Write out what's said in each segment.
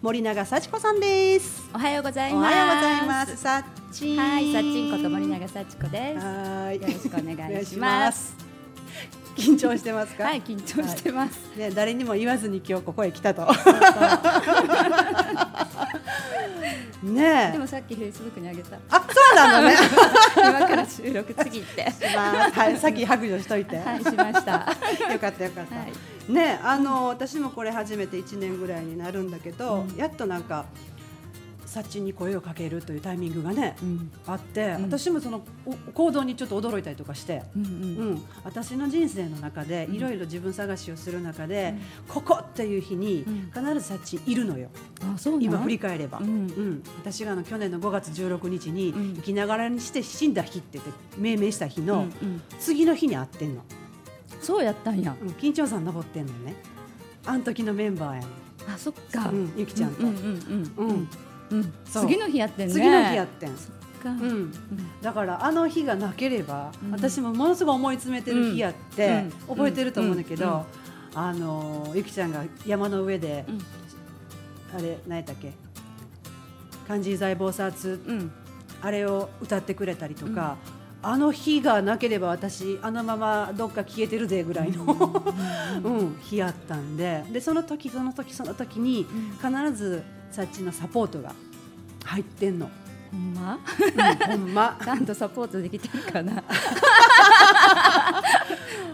森永幸子さんですおはようございおます。はようございますさっちんはい、さっちんこと森永幸子です。はいよろしくお願いします緊張してますか？はい、緊張してます。ね、誰にも言わずに今日ここへ来たと ねえでもさっきフェイスブックにあげた。あそうなのね 今から収録次って。まあはい、さっき白状しといて、はい、しました。はよかったよかった、い。ねあの私もこれ初めて1年ぐらいになるんだけど、うん。やっとなんかサッチンに声をかけるというタイミングがね、うん、あって、うん。私もそのお行動にちょっと驚いたりとかして、うん、う。うん。ん、私の人生の中でうん。いろいろ自分探しをする中で、ここっていう日にうん。必ずサッチンいるのよ。今振り返れば、ううん。ん私があの去年の5月16日にうん。生きながらにして死んだ日って命名した日うん、のうん。次の日に会ってんの、そうやったんや。うん、緊張山登ってんのね。あん時のメンバーやねあ、そっか。うんゆきちゃんと。うん、うん、うん、次の日やってんね。次の日やってん、そっか。ううん。ん、だからあの日がなければ、うん。私もものすごい思い詰めてる日やって、うん。覚えてると思うんだけど、あのゆきちゃんが山の上で、うん。あれ何やったっけ漢字財宝殺うん。あれを歌ってくれたりとか、あの日がなければ私あのままどっか消えてるでぐらいの、うん。日やったんででその時その時その時に必ずサッチのサポートが入ってんの、ほんま？うん、ほんま。ちゃんとサポートできてるかな？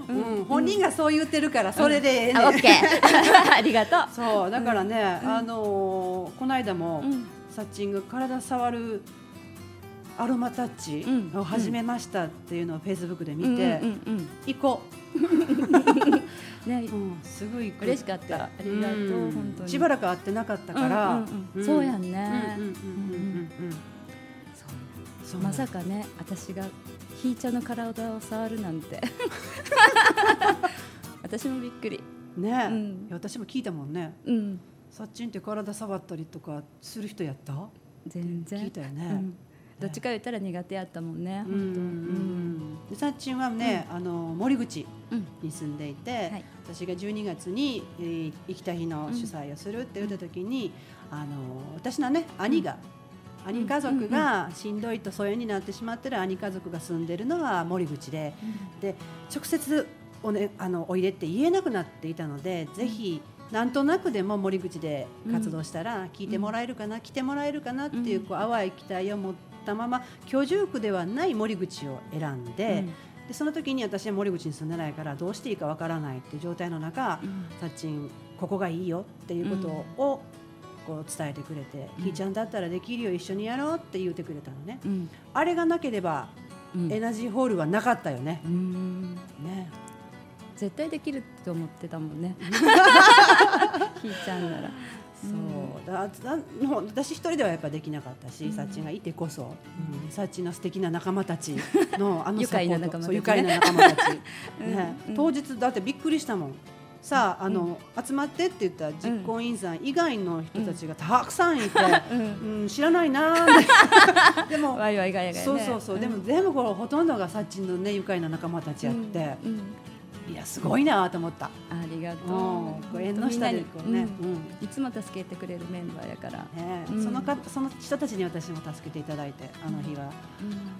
うん、本人がそう言ってるからそれでええねオッケー。ありがとう。そうだからね、うん。あのーこの間も、うん。サッチング体触るアロマタッチうん。を始めましたっていうのをフェイスブックで見て、うんうん。行こう。ん、ね。う、うん、すぐ行く嬉しかった。ありがとう、うん。本当に。しばらく会ってなかったから、そうやんね、そそううまさかね私がひーちゃんの体を触るなんて。私もびっくり。ね、私も聞いたもんね。うん。サッチンって体触ったりとかする人やった？全然。聞いたよね、うんどっちか言ったら苦手やったもんねうん。本当。うん。でサッチンはね、あの森口うん。に住んでいて、はい。私が12月に、えー行きた日の主催をするって言った時に、あの私のね兄が、兄家族がしんどいと疎遠になってしまってる兄家族が住んでるのは森口でで直接お,、ね、あのおいでって言えなくなっていたので、ぜひなんとなくでも森口で活動したら聞いてもらえるかな、来てもらえるかなっていう,、こう淡い期待を持ったまま居住区ではない森口を選んで。でその時に私は森口に住んでないからどうしていいかわからないっていう状態の中、うん。サッチンここがいいよっていうことをこう伝えてくれて、うん。ひーちゃんだったらできるよ一緒にやろうって言ってくれたのね、うん。あれがなければ、うん。エナジーホールはなかったよね、うん。ね。絶対できるって思ってたもんね。ひーちゃんならそう。だだ私一人ではやっぱできなかったし、うん。サッチンがいてこそ、うん、サッチンの素敵な仲間たちのあの 愉サポート。快な仲間たちね。そう愉快な仲間たち、ね。うん当日だってびっくりしたもん。さああの、集まってって言ったら実行委員さん以外の人たちがたくさんいて、うん。うん、知らないな でもわいわいがやがやね。そうそうそう、でも全部これほとんどがサッチンのね愉快な仲間たちやって、うんうんいやすごいなと思った。ありがとう。縁の下でこうね、いつも助けてくれるメンバーやから、そのかその人たちに私も助けていただいてあの日は。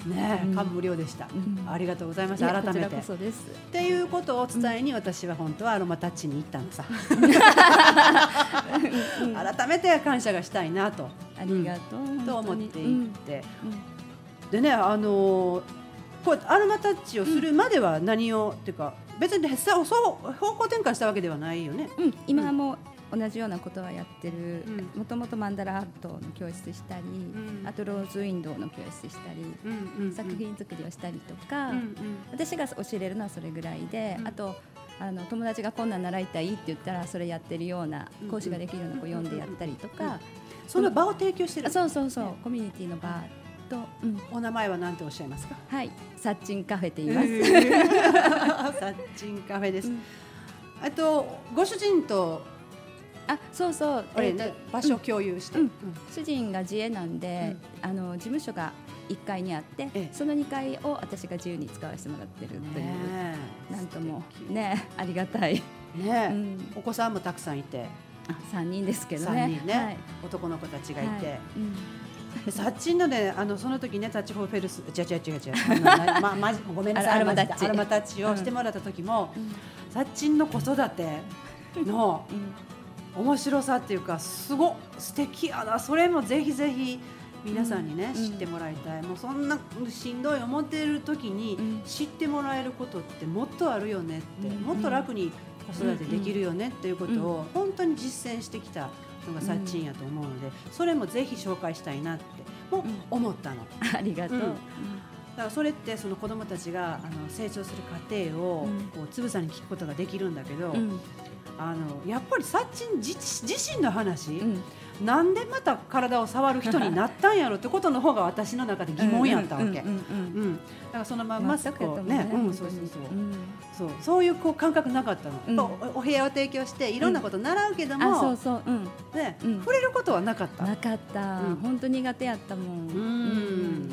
ねうん。感無量でした、うん。ありがとうございました改めて。っていうことを伝えに私は本当はアロマタッチに行ったのさ。改めて感謝がしたいなと。ありがとう、と思っていって、うん。でねあのーこうアロマタッチをするまでは何を、っていうか別にさそう方向転換したわけではないよね。うんうん今も同じようなことはやってる。うん。もともとマンダラアートの教室したり、ん。あとローズウィンドウの教室したり、うんうん作品作りをしたりとか、うんうん。私が教えれるのはそれぐらいで、うん。あとあの友達がこんなん習いたいって言ったらそれやってるようなうん講師ができるような子読んでやったりとか、その場を提供してる。あそうそうそう。コミュニティの場と、うん、お名前は何ておっしゃいますか？はい。サッチンカフェって言います。サッチンカフェです。うん。あとご主人とあそうそう、えー場所を共有して、うん。主人が自営なんで、あの事務所が1階にあって、ええ。その2階を私が自由に使わせてもらってるという、ねえ。なんともねありがたい、ねえ、うん。お子さんもたくさんいて。三人ですけどね。ね、はい。男の子たちがいて、はい。うんでサッチンのねあのその時ねタッチフォーフェルス違う違う違う違う。ままごめんなさいアルマタッチ。アルマタッチ。をしてもらった時も、サッチンの子育ての面白さっていうかすご素敵やな。それもぜひぜひ皆さんにね、うん。知ってもらいたい。もうそんなしんどい思ってる時にうん。知ってもらえることってもっとあるよねって、うん。もっと楽に子育てできるよねっていうことを本当に実践してきたのがサッチンやと思うので、それもぜひ紹介したいなっても思ったの。ありがとう。うん。だからそれってその子どもたちがあの成長する過程をうん。こうつぶさに聞くことができるんだけど、うん。あのやっぱりサッチン自自身の話、うんなんでまた体を触る人になったんやろってことの方が私の中で疑問やったわけ。だからそのまんまこうね。ね、うん、そうそうそう、そう、そういうこう感覚なかったの。おお部屋を提供していろんなこと習うけども、あそうそう。うん。ね、うん。触れることはなかった。なかった。うん。本当苦手やったもん。うん。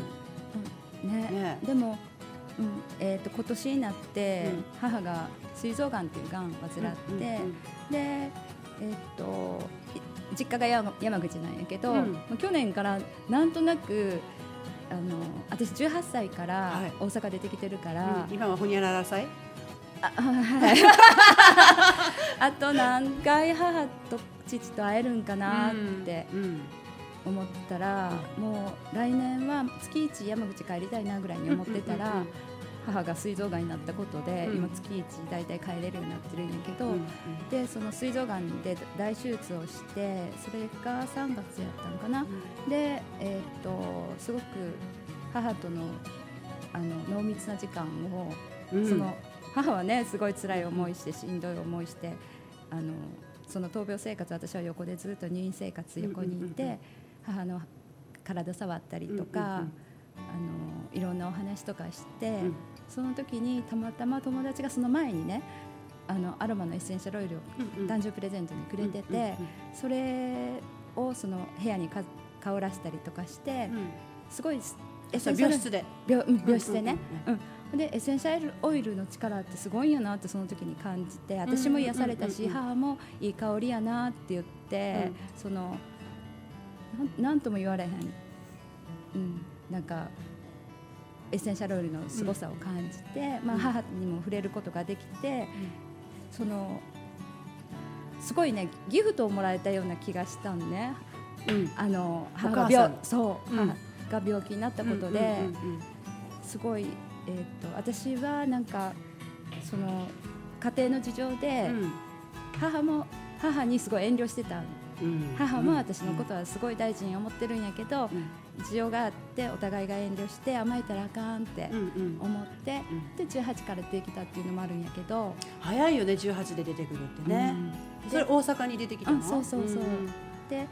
うん。ね。ね。でもうん。えっと今年になってうん。母が膵臓がんっていうがんを患ってでえっとい実家が山山口なんやけど、うん。去年からなんとなくあの私18歳からはい。大阪出てきてるから、うん。今はほにゃらら祭？あはい。あと何回母と父と会えるんかなってうん。思ったら、もう来年は月一山口帰りたいなぐらいに思ってたら、うんうんうん母が膵臓がんになったことで、うん。今月一大体帰れるようになってるんやけど、うんうん。でその膵臓がんで大手術をしてそれが3月やったのかな、で、えーっとすごく母とのあの濃密な時間を、うん。その母はねすごい辛い思いしてしんどい思いしてあのその闘病生活私は横でずっと入院生活横にいて、うんうんうん母の体触ったりとか、うんうんうんあのいろんなお話とかして、うん。その時にたまたま友達がその前にねあのアロマのエッセンシャルオイルをうんうん。誕生日プレゼントにくれてて、うんうんうん。それをその部屋にか香らしたりとかして、うん。すごいエッそうセンシャル病室で。病室でね、うんうん。でエッセンシャルオイルの力ってすごいんやなってその時に感じて私も癒されたし、うんうんうん。うん母もいい香りやなって言って、そのなんなんとも言われへん、うん、なんかエッセンシャルオイルの凄さを感じて、まあ、うん母にも触れることができて、そのすごいねギフトをもらえたような気がしたんね。うん。あの母が病そう、うん。母が病気になったことで、うんうんうんすごい、えー、と私はなんかその家庭の事情で、うん。母も母にすごい遠慮してたうん母も私のことはすごい大事に思ってるんやけど、うん。事情があってお互いが遠慮して甘えたらあかんって思って、うん。で18から出てきたっていうのもあるんやけど、早いよね18で出てくるってね。うん。それ大阪に出てきたの？うんそうそうそう。で、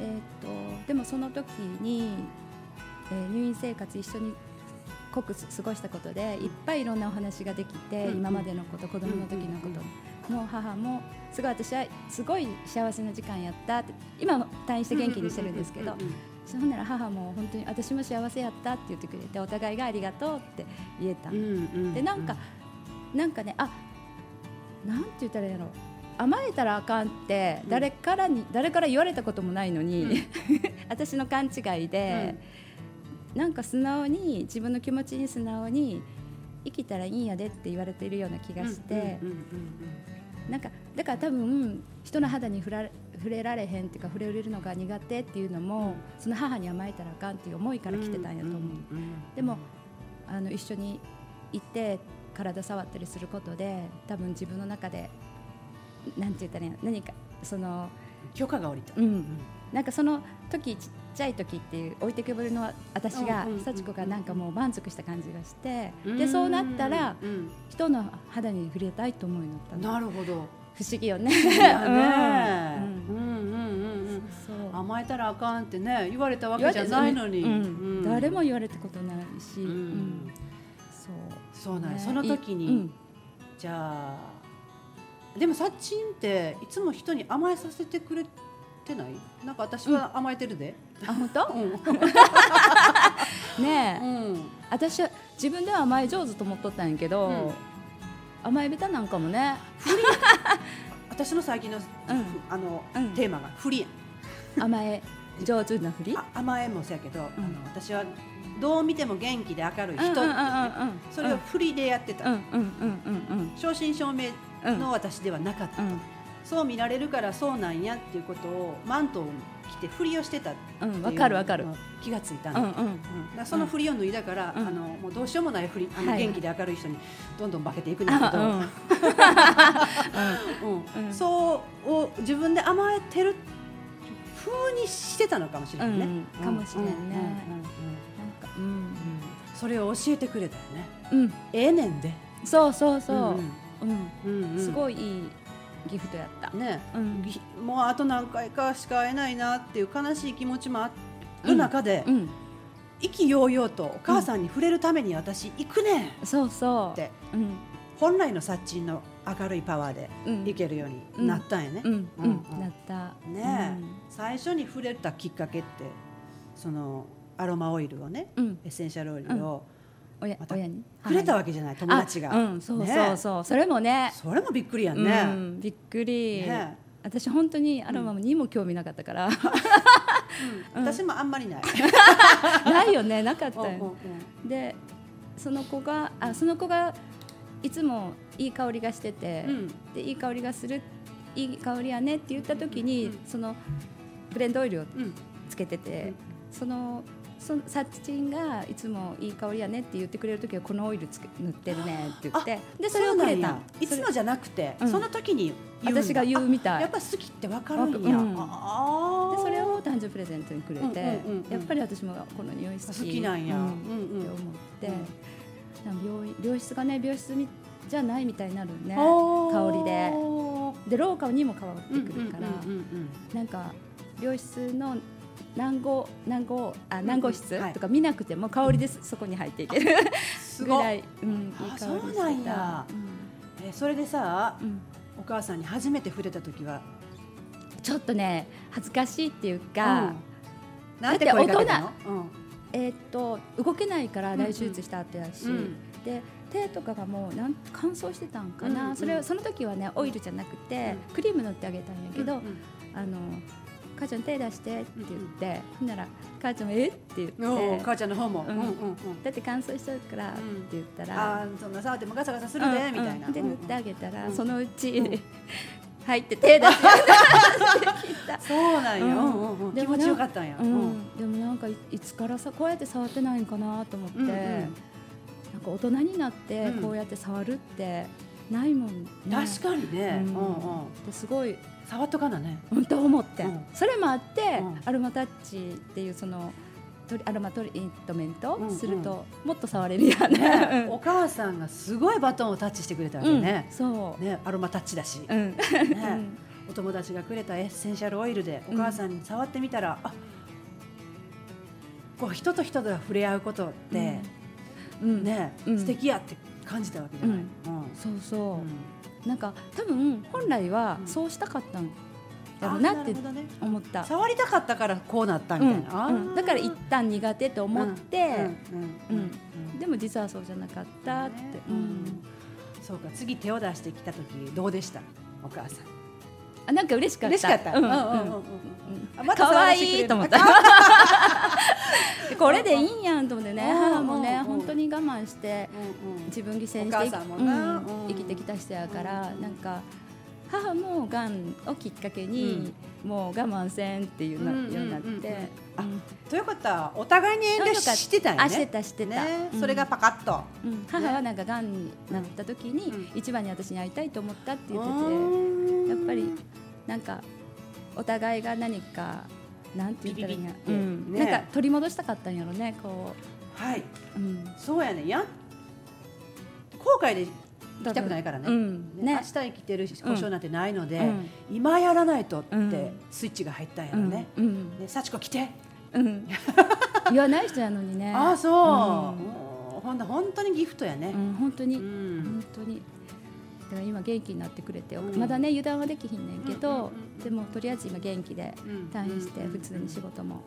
えー、とでもその時に、えー入院生活一緒に濃く過ごしたことでいっぱいいろんなお話ができて、うん今までのこと子供の時のことも母もすごい私はすごい幸せな時間やった。って今は退院して元気にしてるんですけど、そんなら母も本当に私も幸せやったって言ってくれてお互いがありがとうって言えた、でなんか、なんかねあなんて言ったらいいんやろ甘えたらあかんって誰からに、誰から言われたこともないのに、うん。私の勘違いで、なんか素直に自分の気持ちに素直に生きたらいいんやでって言われているような気がして、なんかだから多分人の肌に触られ触れられへんっていうか触れるのが苦手っていうのも、その母に甘えたらあかんっていう思いから来てたんやと思う。んんんでもあの一緒に行って体触ったりすることで多分自分の中でなんて言ったらいいの何かその許可が下りた。うん。なんかその時ちっちゃい時っていう置いてけぼりの私が幸子がなんかもう満足した感じがしてうん。でそうなったらうん人の肌に触れたいと思うようになったの。なるほど。不思議よね。甘えたらあかんってね言われたわけじゃないのに。誰も言われたことないし、そうそうなんその時にじゃあでもサッチンっていつも人に甘えさせてくれてない？なんか私は甘えてるであ本当？うん。ねえ、うん。私は自分では甘え上手と思っとったんやけど、うん。甘え下手なんかもね。私 私の最近の,、あのうん。テーマが不利や。ん甘え上手なふりあ甘えもそうやけど、あの私はどう見ても元気で明るい人それを振りでやってた、うんうんうんうん正真正銘の私ではなかったと、うんそう見られるからそうなんやっていうことをマントを着て振りをしてたっていううんわかるわかる。気がついたんだ、うんうん。うん。その振りを脱いだから、うん。あのもうどうしようもない振りあのはい。元気で明るい人にどんどん化けていくんだけど、あ うん。うん。そうを自分で甘えてる風にしてたのかもしれないね、うん。かもしれんね。うん。うん。うん。うんなんかうん。うんそれを教えてくれたよね。うん。ええねんで。そうそうそう。うんうん。すごいいいギフトやった。ね。うん。ぎもうあと何回かしか会えないなっていう悲しい気持ちもある中で、うん。意気揚々とお母さんに触れるために私行くねんそうそって。ううん。本来の殺人の明るいパワーでうん。いけるようになったんやね、うん。ううんん。なった。ねえ、最初に触れたきっかけってそのアロマオイルをねうん。うんエッセンシャルオイルを親また親に？くれたわわけじゃない、友達が、うんそうねそうそう。それもね。それもびっくりやんうね、んびっくり。ね。私本当にアロマにも興味なかったから。うん。私もあんまりない、ないよねなかったよ。でその子があその子がいつもいい香りがしてて、うん。でいい香りがするいい香りやねって言った時に、うんそのブレンドオイルをうん。つけてて、そのそのサッチンがいつもいい香りやねって言ってくれる時はこのオイルつけ塗ってるねって言ってでそれをくれたいつもじゃなくて、その時に言う私が言うみたいやっぱ好きってわかるんや、うんあでそれを誕生日プレゼントにくれて、うんうんうんやっぱり私もこの匂い好き好きなんや、ううんうんって思って、うんなんか病院病室がね病室みじゃないみたいになるね香りでで廊下にも変わってくるから、なんか病室の何号何号あ何号室、とか見なくても香りでそこに入っていける。すご。いぐらい、うん、いいあ香りそうなんや。えそれでさうん。うんお母さんに初めて触れた時は、ちょっとね恥ずかしいっていうか、うん。なんて声かけたの？だえーっと動けないから大手術した後やし、うん。うんで手とかがもうなん乾燥してたんかな、うんうん。それをその時はねオイルじゃなくて、クリーム塗ってあげたんやけど、うんうん。あの母ちゃん手出してって言って、ほんなら母ちゃんもえ？って言って、母ちゃんの方も、うん。うんうんうんだって乾燥しちゃうからって言ったら、あーそんな触ってもガサガサするで、うんみたいな、うんで塗ってあげたら、うん。そのうち、うん入って手出して そうなんや、うん。うんうんうん。でも気持ちよかったんや、でもなんかいいつからさこうやって触ってないんかなと思って、なんか大人になってうん。こうやって触るってないもんね、確かにね、うん。うんうん。ですごい触っとかなね。本当思って、うん。それもあって、うん。アロマタッチっていうそのアロマトリートメントうんうん。すると、もっと触れるやねね お母さんがすごいバトンをタッチしてくれたわけうんね、そう、ねアロマタッチだし、うん。ねうん。お友達がくれたエッセンシャルオイルでお母さんに触ってみたら、あこう人と人とが触れ合うことって、うん。ね、うん。素敵やって感じたわけじゃない、うん。うん。そうそう、うんなんか多分本来はうん。そうしたかったんやあろうなって思った、触りたかったからこうなったみたいな、あー。うんだから一旦苦手と思って、うん。うん。うん。うん。でも実はそうじゃなかったって、ね。ううんん。そうか。次手を出してきた時どうでした？お母さんあなんか嬉しかった。嬉しかった、うんうんうん可愛いと思った。これでいいんやんと思ってね。うん母もね本当に我慢して自分犠牲にして生きてきた人やからうん。なんか母もがんをきっかけにもう我慢せんっていうようになって。あうんとよかったお互いに遠慮してたんやね。あしてたしてた。それがパカッと。うん。母はなんかがんになった時にうん。一番に私に会いたいと思ったって言っててっぱりなんかお互いが何かなんて言ったらいいんや、うん。ね。なんか取り戻したかったんやろねこはい、う、うん、そうやねや。後悔で行きたくないからね,、うん。ね。明ね日生きてる保証なんてないので、うん。今やらないとっうん。てスイッチが入ったんやろね、うん。うん。ね幸子来て、うん、言わない人やのにね。ああそう、うん。ほんと本当にギフトやね、うん、本当に、うん。本当にだから今元気になってくれて、うん。まだね油断はできひんねんけど、でもとりあえず今元気でうん。退院して普通に仕事も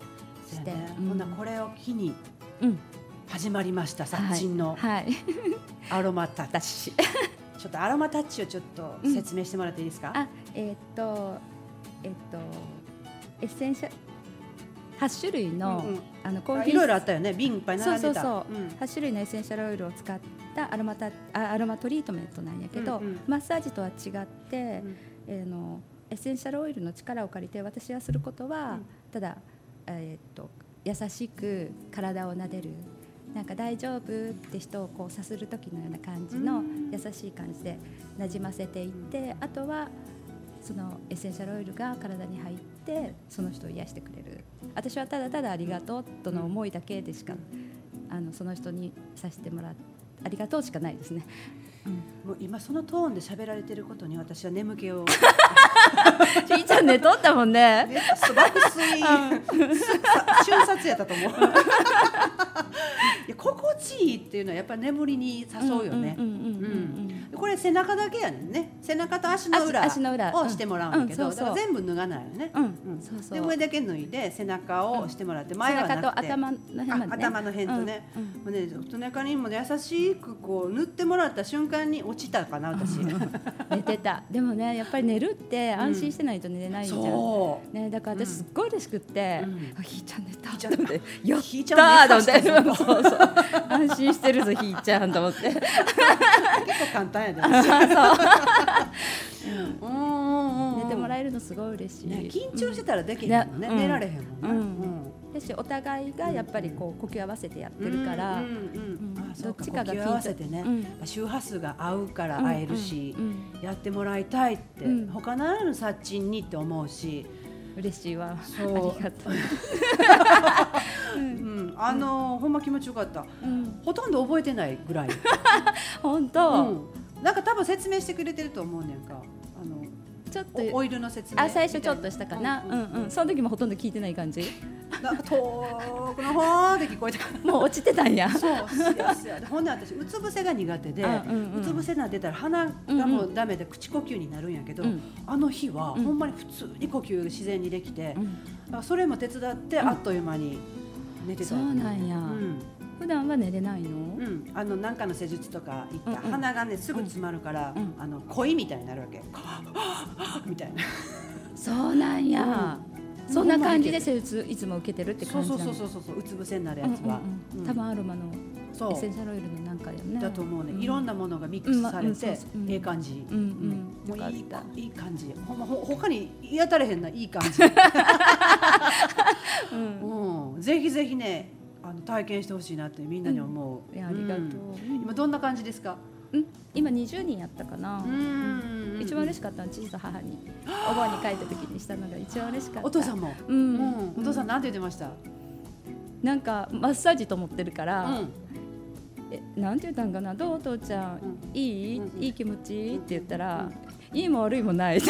して、ほん。ならこれを機にうん。始まりました殺人のはい、アロマタッチ、ちょっとアロマタッチをちょっと説明してもらっていいですか、あえーっとえーっとエッセンシャル8種類の,、あのコーヒーあいろいろあったよね。瓶いっぱい並んでた。そうそうそう、ん。8種類のエッセンシャルオイルを使ったアロマタあアロマトリートメントなんやけど、うんうん。マッサージとは違って、うん。えーのエッセンシャルオイルの力を借りて私がすることは、うん。ただ、えーっと優しく体を撫でるなんか大丈夫って人をこうさする時のような感じのうん。優しい感じでなじませていってあとはそのエッセンシャルオイルが体に入ってその人を癒してくれる。私はただただありがとうとの思いだけでしかあのその人にさせてもらっありがとうしかないですね。もう今そのトーンで喋られてることに私は眠気を。ひーちゃん寝とったもんね。ね爆睡瞬殺やったと思う。いや心地いいっていうのはやっぱり眠りに誘うよね。うんうんうんうん。うんこれ背中だけやねんね。背中と足の裏足足の裏。をしてもらうんだけど、うんうんそう。そう全部脱がないよね、うん。うん。そうそう。で上だけ脱いで背中をしてもらって、前背はなくて。頭の辺まで、ね、あ頭の辺とね。うん。ね背中にもね優しくこう塗ってもらった瞬間に落ちたかな私。寝てた。でもねやっぱり寝るって安心してないと寝れないじゃん、ね、だから私すっごい嬉しくって、うん。あひーちゃん寝た。ひーちゃんと思ってやったと寝思って。安心してるぞひーちゃんと思って。結構簡単やで、う。ん。うんうん寝てもらえるのすごい嬉しい、ね、緊張してたらできへんもんね、ね寝られへんもんね、うん。だしお互いがやっぱりこう呼吸合わせてやってるから、うんうんうん。あそうか。どっちかが呼吸合わせてね、うん。周波数が合うから会えるし、うん。うん。やってもらいたいって、うん。他ならぬ殺人にって思うし、嬉しいわ。そう。ありがとう、うん、あのーほんま気持ちよかった。うん、ほとんど覚えてないぐらい、本当、うん、なんか多分説明してくれてると思うねんか。あのちょっとおオイルの説明。あ最初ちょっとしたかな、うんんううんうん。その時もほとんど聞いてない感じ。なんか遠くの方で聞こえたもう落ちてたんや。そうほんで私うつ伏せが苦手で、うんうんうん。うつ伏せなってたら鼻がもうダメで口呼吸になるんやけど、うん。あの日はうん。ほんまに普通に呼吸自然にできて、うん。それも手伝ってうん。あっという間に寝てた。そうなんや、うん。普段は寝れないの、うん、あのなんかの施術とか行った、うんうん。鼻がねすぐ詰まるから、うん。あの恋みたいになるわけ、みたいな。そうなんや、うん。そんな感じで施術いつも受けてるってそうそう感じなの？そうそうそううつ伏せになるやつは、うんうんうん。うん。多分アロマのそうエッセンシャルオイルのなんかよね。だと思うね、ん。いろんなものがミックスされうんて、うんそうそう。うんええ感じ、うんうん。もういいいい感じ。ほんまほ他に言い当たれへんな。いい感じ、うん。うん、ぜひぜひねあの体験してほしいなってみんなに思う、いやありがとう、ん。今どんな感じですか？うん。今20人やったかな、うん。一番嬉しかったのは父と母にお盆に帰った時にしたのが一番嬉しかった。お父さんも、うん、うん、お父さんうなんて言ってました、なんかマッサージと思ってるから、うん。えなんて言ったんかな？どう？お父ちゃん、うんいい、うんいい気持ち？って言ったら、いいも悪いもない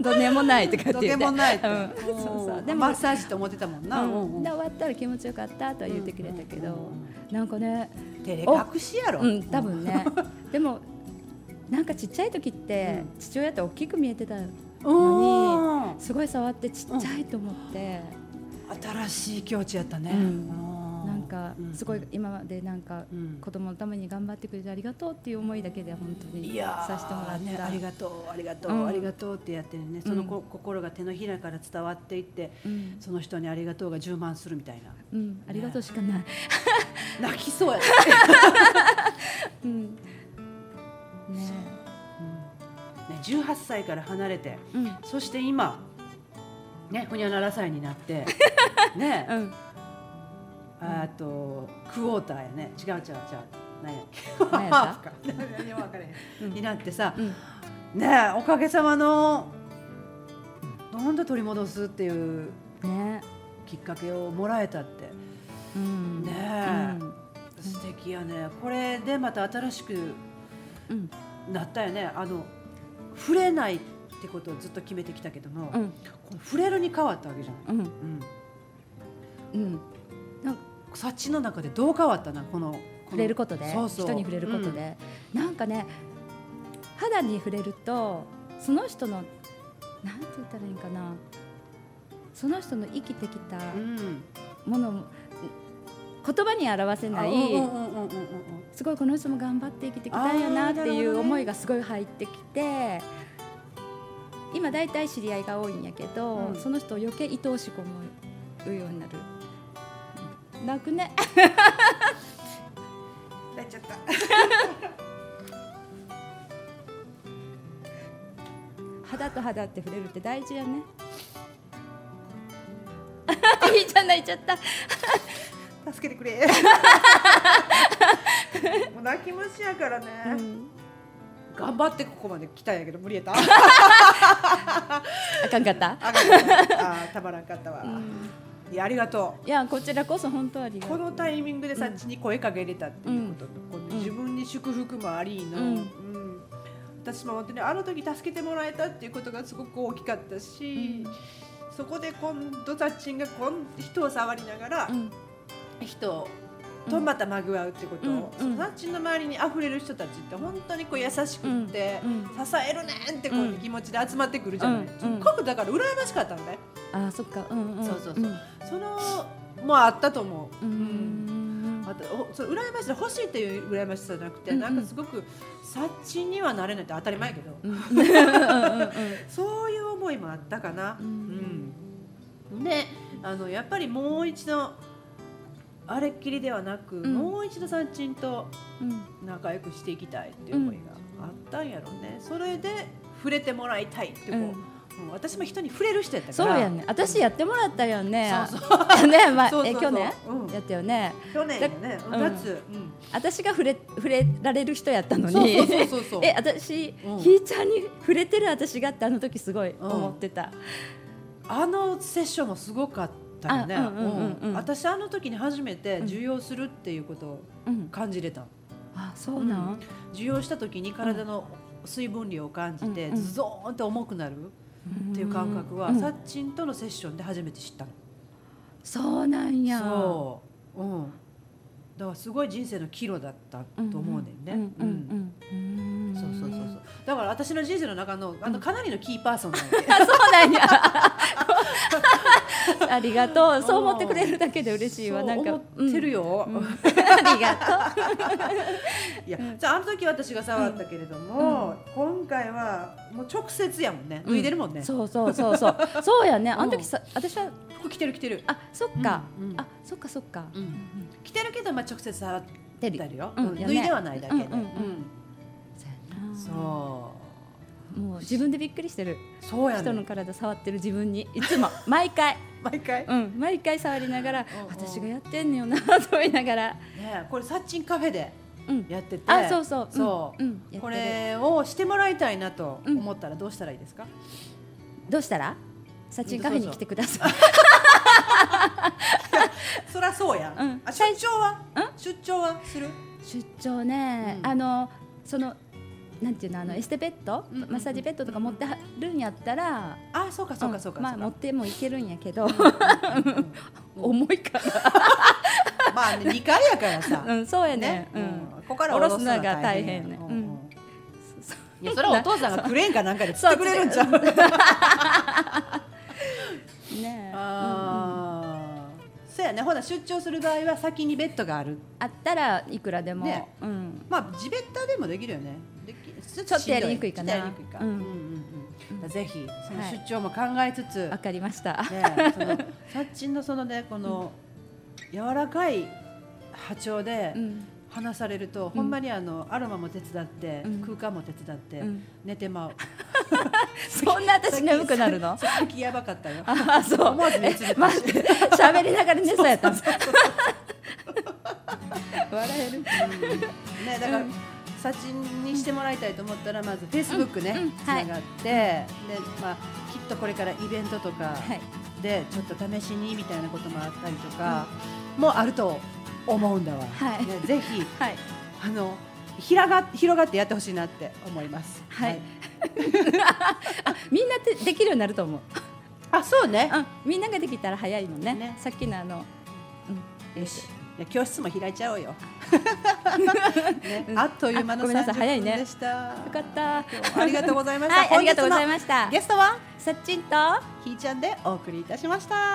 どねもないとかってど言って。けもないそうそう。でもマッサージって思ってたもんな、で終わったら気持ちよかったとは言ってくれたけど、なんかね照れ隠しやろ、うん多分ね。でもなんかちっちゃい時って、う父親って大きく見えてたうんすごい触ってちっちゃいと思って、新しい境地やったね、なんかすごい今までなんかうん。子供のために頑張ってくれてありがとうっていう思いだけで本当にいやさせてもらった、ーね、ありがとうありがとう、うん。ありがとうってやってるねそのこ、心が手のひらから伝わっていってうん。その人にありがとうが充満するみたいな。うん、ありがとうしかない、泣きそうや。ね、うん、ね。うん。ね18歳から離れてうん。そして今ねほにゃ7歳になって ね。うんあとクォーターやね。違う違う違う。何やっけ。何やった？何も分からへん、うん。になってさうん。ねえおかげさまのどんどん取り戻すっていうね。きっかけをもらえたって。うん。ねえ、素敵やね。これでまた新しくうん。なったよね。あの触れないってことをずっと決めてきたけども、こうん。の触れるに変わったわけじゃん、うん。うん、うん察知の中でどう変わったなこの触れることで？人に触れることで、なんかね肌に触れるとその人のなんて言ったらいいんかな？その人の生きてきたうん、うんものも言葉に表せない、うんうんうんうんうん。すごいこの人も頑張って生きてきたんやなっていう思いがすごい入ってきて今大体知り合いが多いんやけど、うん。その人を余計愛おしく思うようになる泣くね。泣いちゃった。肌と肌って触れるって大事やね。いいじゃん泣いちゃった。助けてくれ。もう泣き虫やからね、うん。頑張ってここまで来たんやけど無理やった。あかんかった、あかんかった。あーたまらんかったわ、うんいやありがといやこちらこそ本当ありうがとう。このタイミングでさっちに声かけれたっていうことと、このうん。自分に祝福もありの、うん。うん。私も本当にあの時助けてもらえたっていうことがすごく大きかったし、そこで今度さっちんが人を触りながら、うん。人をとまたまぐわうってことを、うん。っちんの周りに溢れる人たちって本当にこう優しくって、うん。支えるねんってこういう気持ちで集まってくるじゃない、うん。すっごくだから羨ましかったのねあそっか。うんうんそうそうそう。ん。そのもあったと思う、うーんあとおそう羨ましさ欲しいっていう羨ましさじゃなくて、うんうん。なんかすごくさっちにはなれないって当たり前やけど、うんそういう思いもあったかな。うんうんであのやっぱりもう一度あれっきりではなく、ん。もう一度さっちんとうん。仲良くしていきたいっていう思いがあったんやろうね、それで触れてもらいたいってこう、うんうん私も人に触れる人やったかそうらやね。私やってもらったよね。そうそう。ねまあそうそうそう。え去年？うん。やったよね。去年やね。だ夏、うん。私が触れ触れられる人やったのに。そうそうそうそう。え私、うん。ひーちゃんに触れてる私がってあの時すごい思ってた、あのセッションもすごかったよね。あうんうんうんうん。うん。私あの時に初めて受容するっていうことをうん。感じれた。あそうなん、受容した時に体の水分量を感じて、うんうんズドーンって重くなるっていう感覚は、うんサッチンとのセッションで初めて知ったの。そうなんやそう、うん。だからすごい人生の岐路だったと思うねんね。うんそうそうそうそう。だから私の人生の中のあのかなりのキーパーソンなんで。あ そうなんや ありがとう。そう思ってくれるだけで嬉しいわ。なんか思ってるよ。うん。う んありがといや、じゃああの時私が触ったけれども、今回はもう直接やもんね。脱いでるもんね、うそうそうそうそう。そうやね。あの時さ私は服着てる着てる、あそっか、うんうん。あそっかそっか、うん。着てるけどまあ直接触ってる。よ、脱いではないだけで、うんうんうん。うん。そそう。もう自分でびっくりしてる。うそうや人のね体触ってる自分に。いつも。毎回 毎回、ねうん毎回触りながらうんうん。私がやってんねよなと思いながら。えこれサッチンカフェでうん。やってて、あそうそう。そう、うんこれをしてもらいたいなと思ったらどうしたらいいですか、どうしたら？サチンカフェに来てください。そりゃ そうや、うん。あ出張は？出張はする？出張ね、うん。あのそのなんていうのあのエステベッド、うんうんうん。マッサージベッドとか持ってはるんやったら、あそうかそうかそうか、んまあ持ってもいけるんやけど、うんうんうん 重いから、まあね2回やからさ、うん、そうやね。ね、うん、ここから下ろすのが大変ね。うん。うんいやそれはお父さんがクレーンかなんかで釣ってくれるんちゃう？ねえ。あー。そうやね。ほな出張する場合は先にベッドがある。あったらいくらでも、ね。うん、まあ地ベッタでもできるよねちょちょっとやりにくいかな。ちょっとやりにくいか、うん。うんうんうん。ぜひそのはい。出張も考えつつ、わかりました。ね、その サッチンのそのねこの柔らかい波長でうん。話されると、ほんまにあのアロマも手伝って、うん。空間も手伝って、うん。寝てまう。そんな私眠くなるの？さっきやばかったよ。あ、そう。思わず寝つぶえ待って、喋りながら寝そうやった。の。笑える。ねだから、サッチンにしてもらいたいと思ったらまずフェイスブックね、うんうんつながって、でまあきっとこれからイベントとかはい。でちょっと試しにみたいなこともあったりとか、もあると思うんだわ。はいねぜひはい。あの広が広がってやってほしいなって思います。はい あ、みんなでできるようになると思う。あ、そうね。うん、みんなができたら早いもんね。ねさっきのあの。うん。よし。いや教室も開いちゃおうよ。あっという間のあごめんなさい30早いね分でした。よかった。ありがとうございました。はい、ありがとうございす。ました。ゲストはさっちんと。ひーちゃんでお送りいたしました。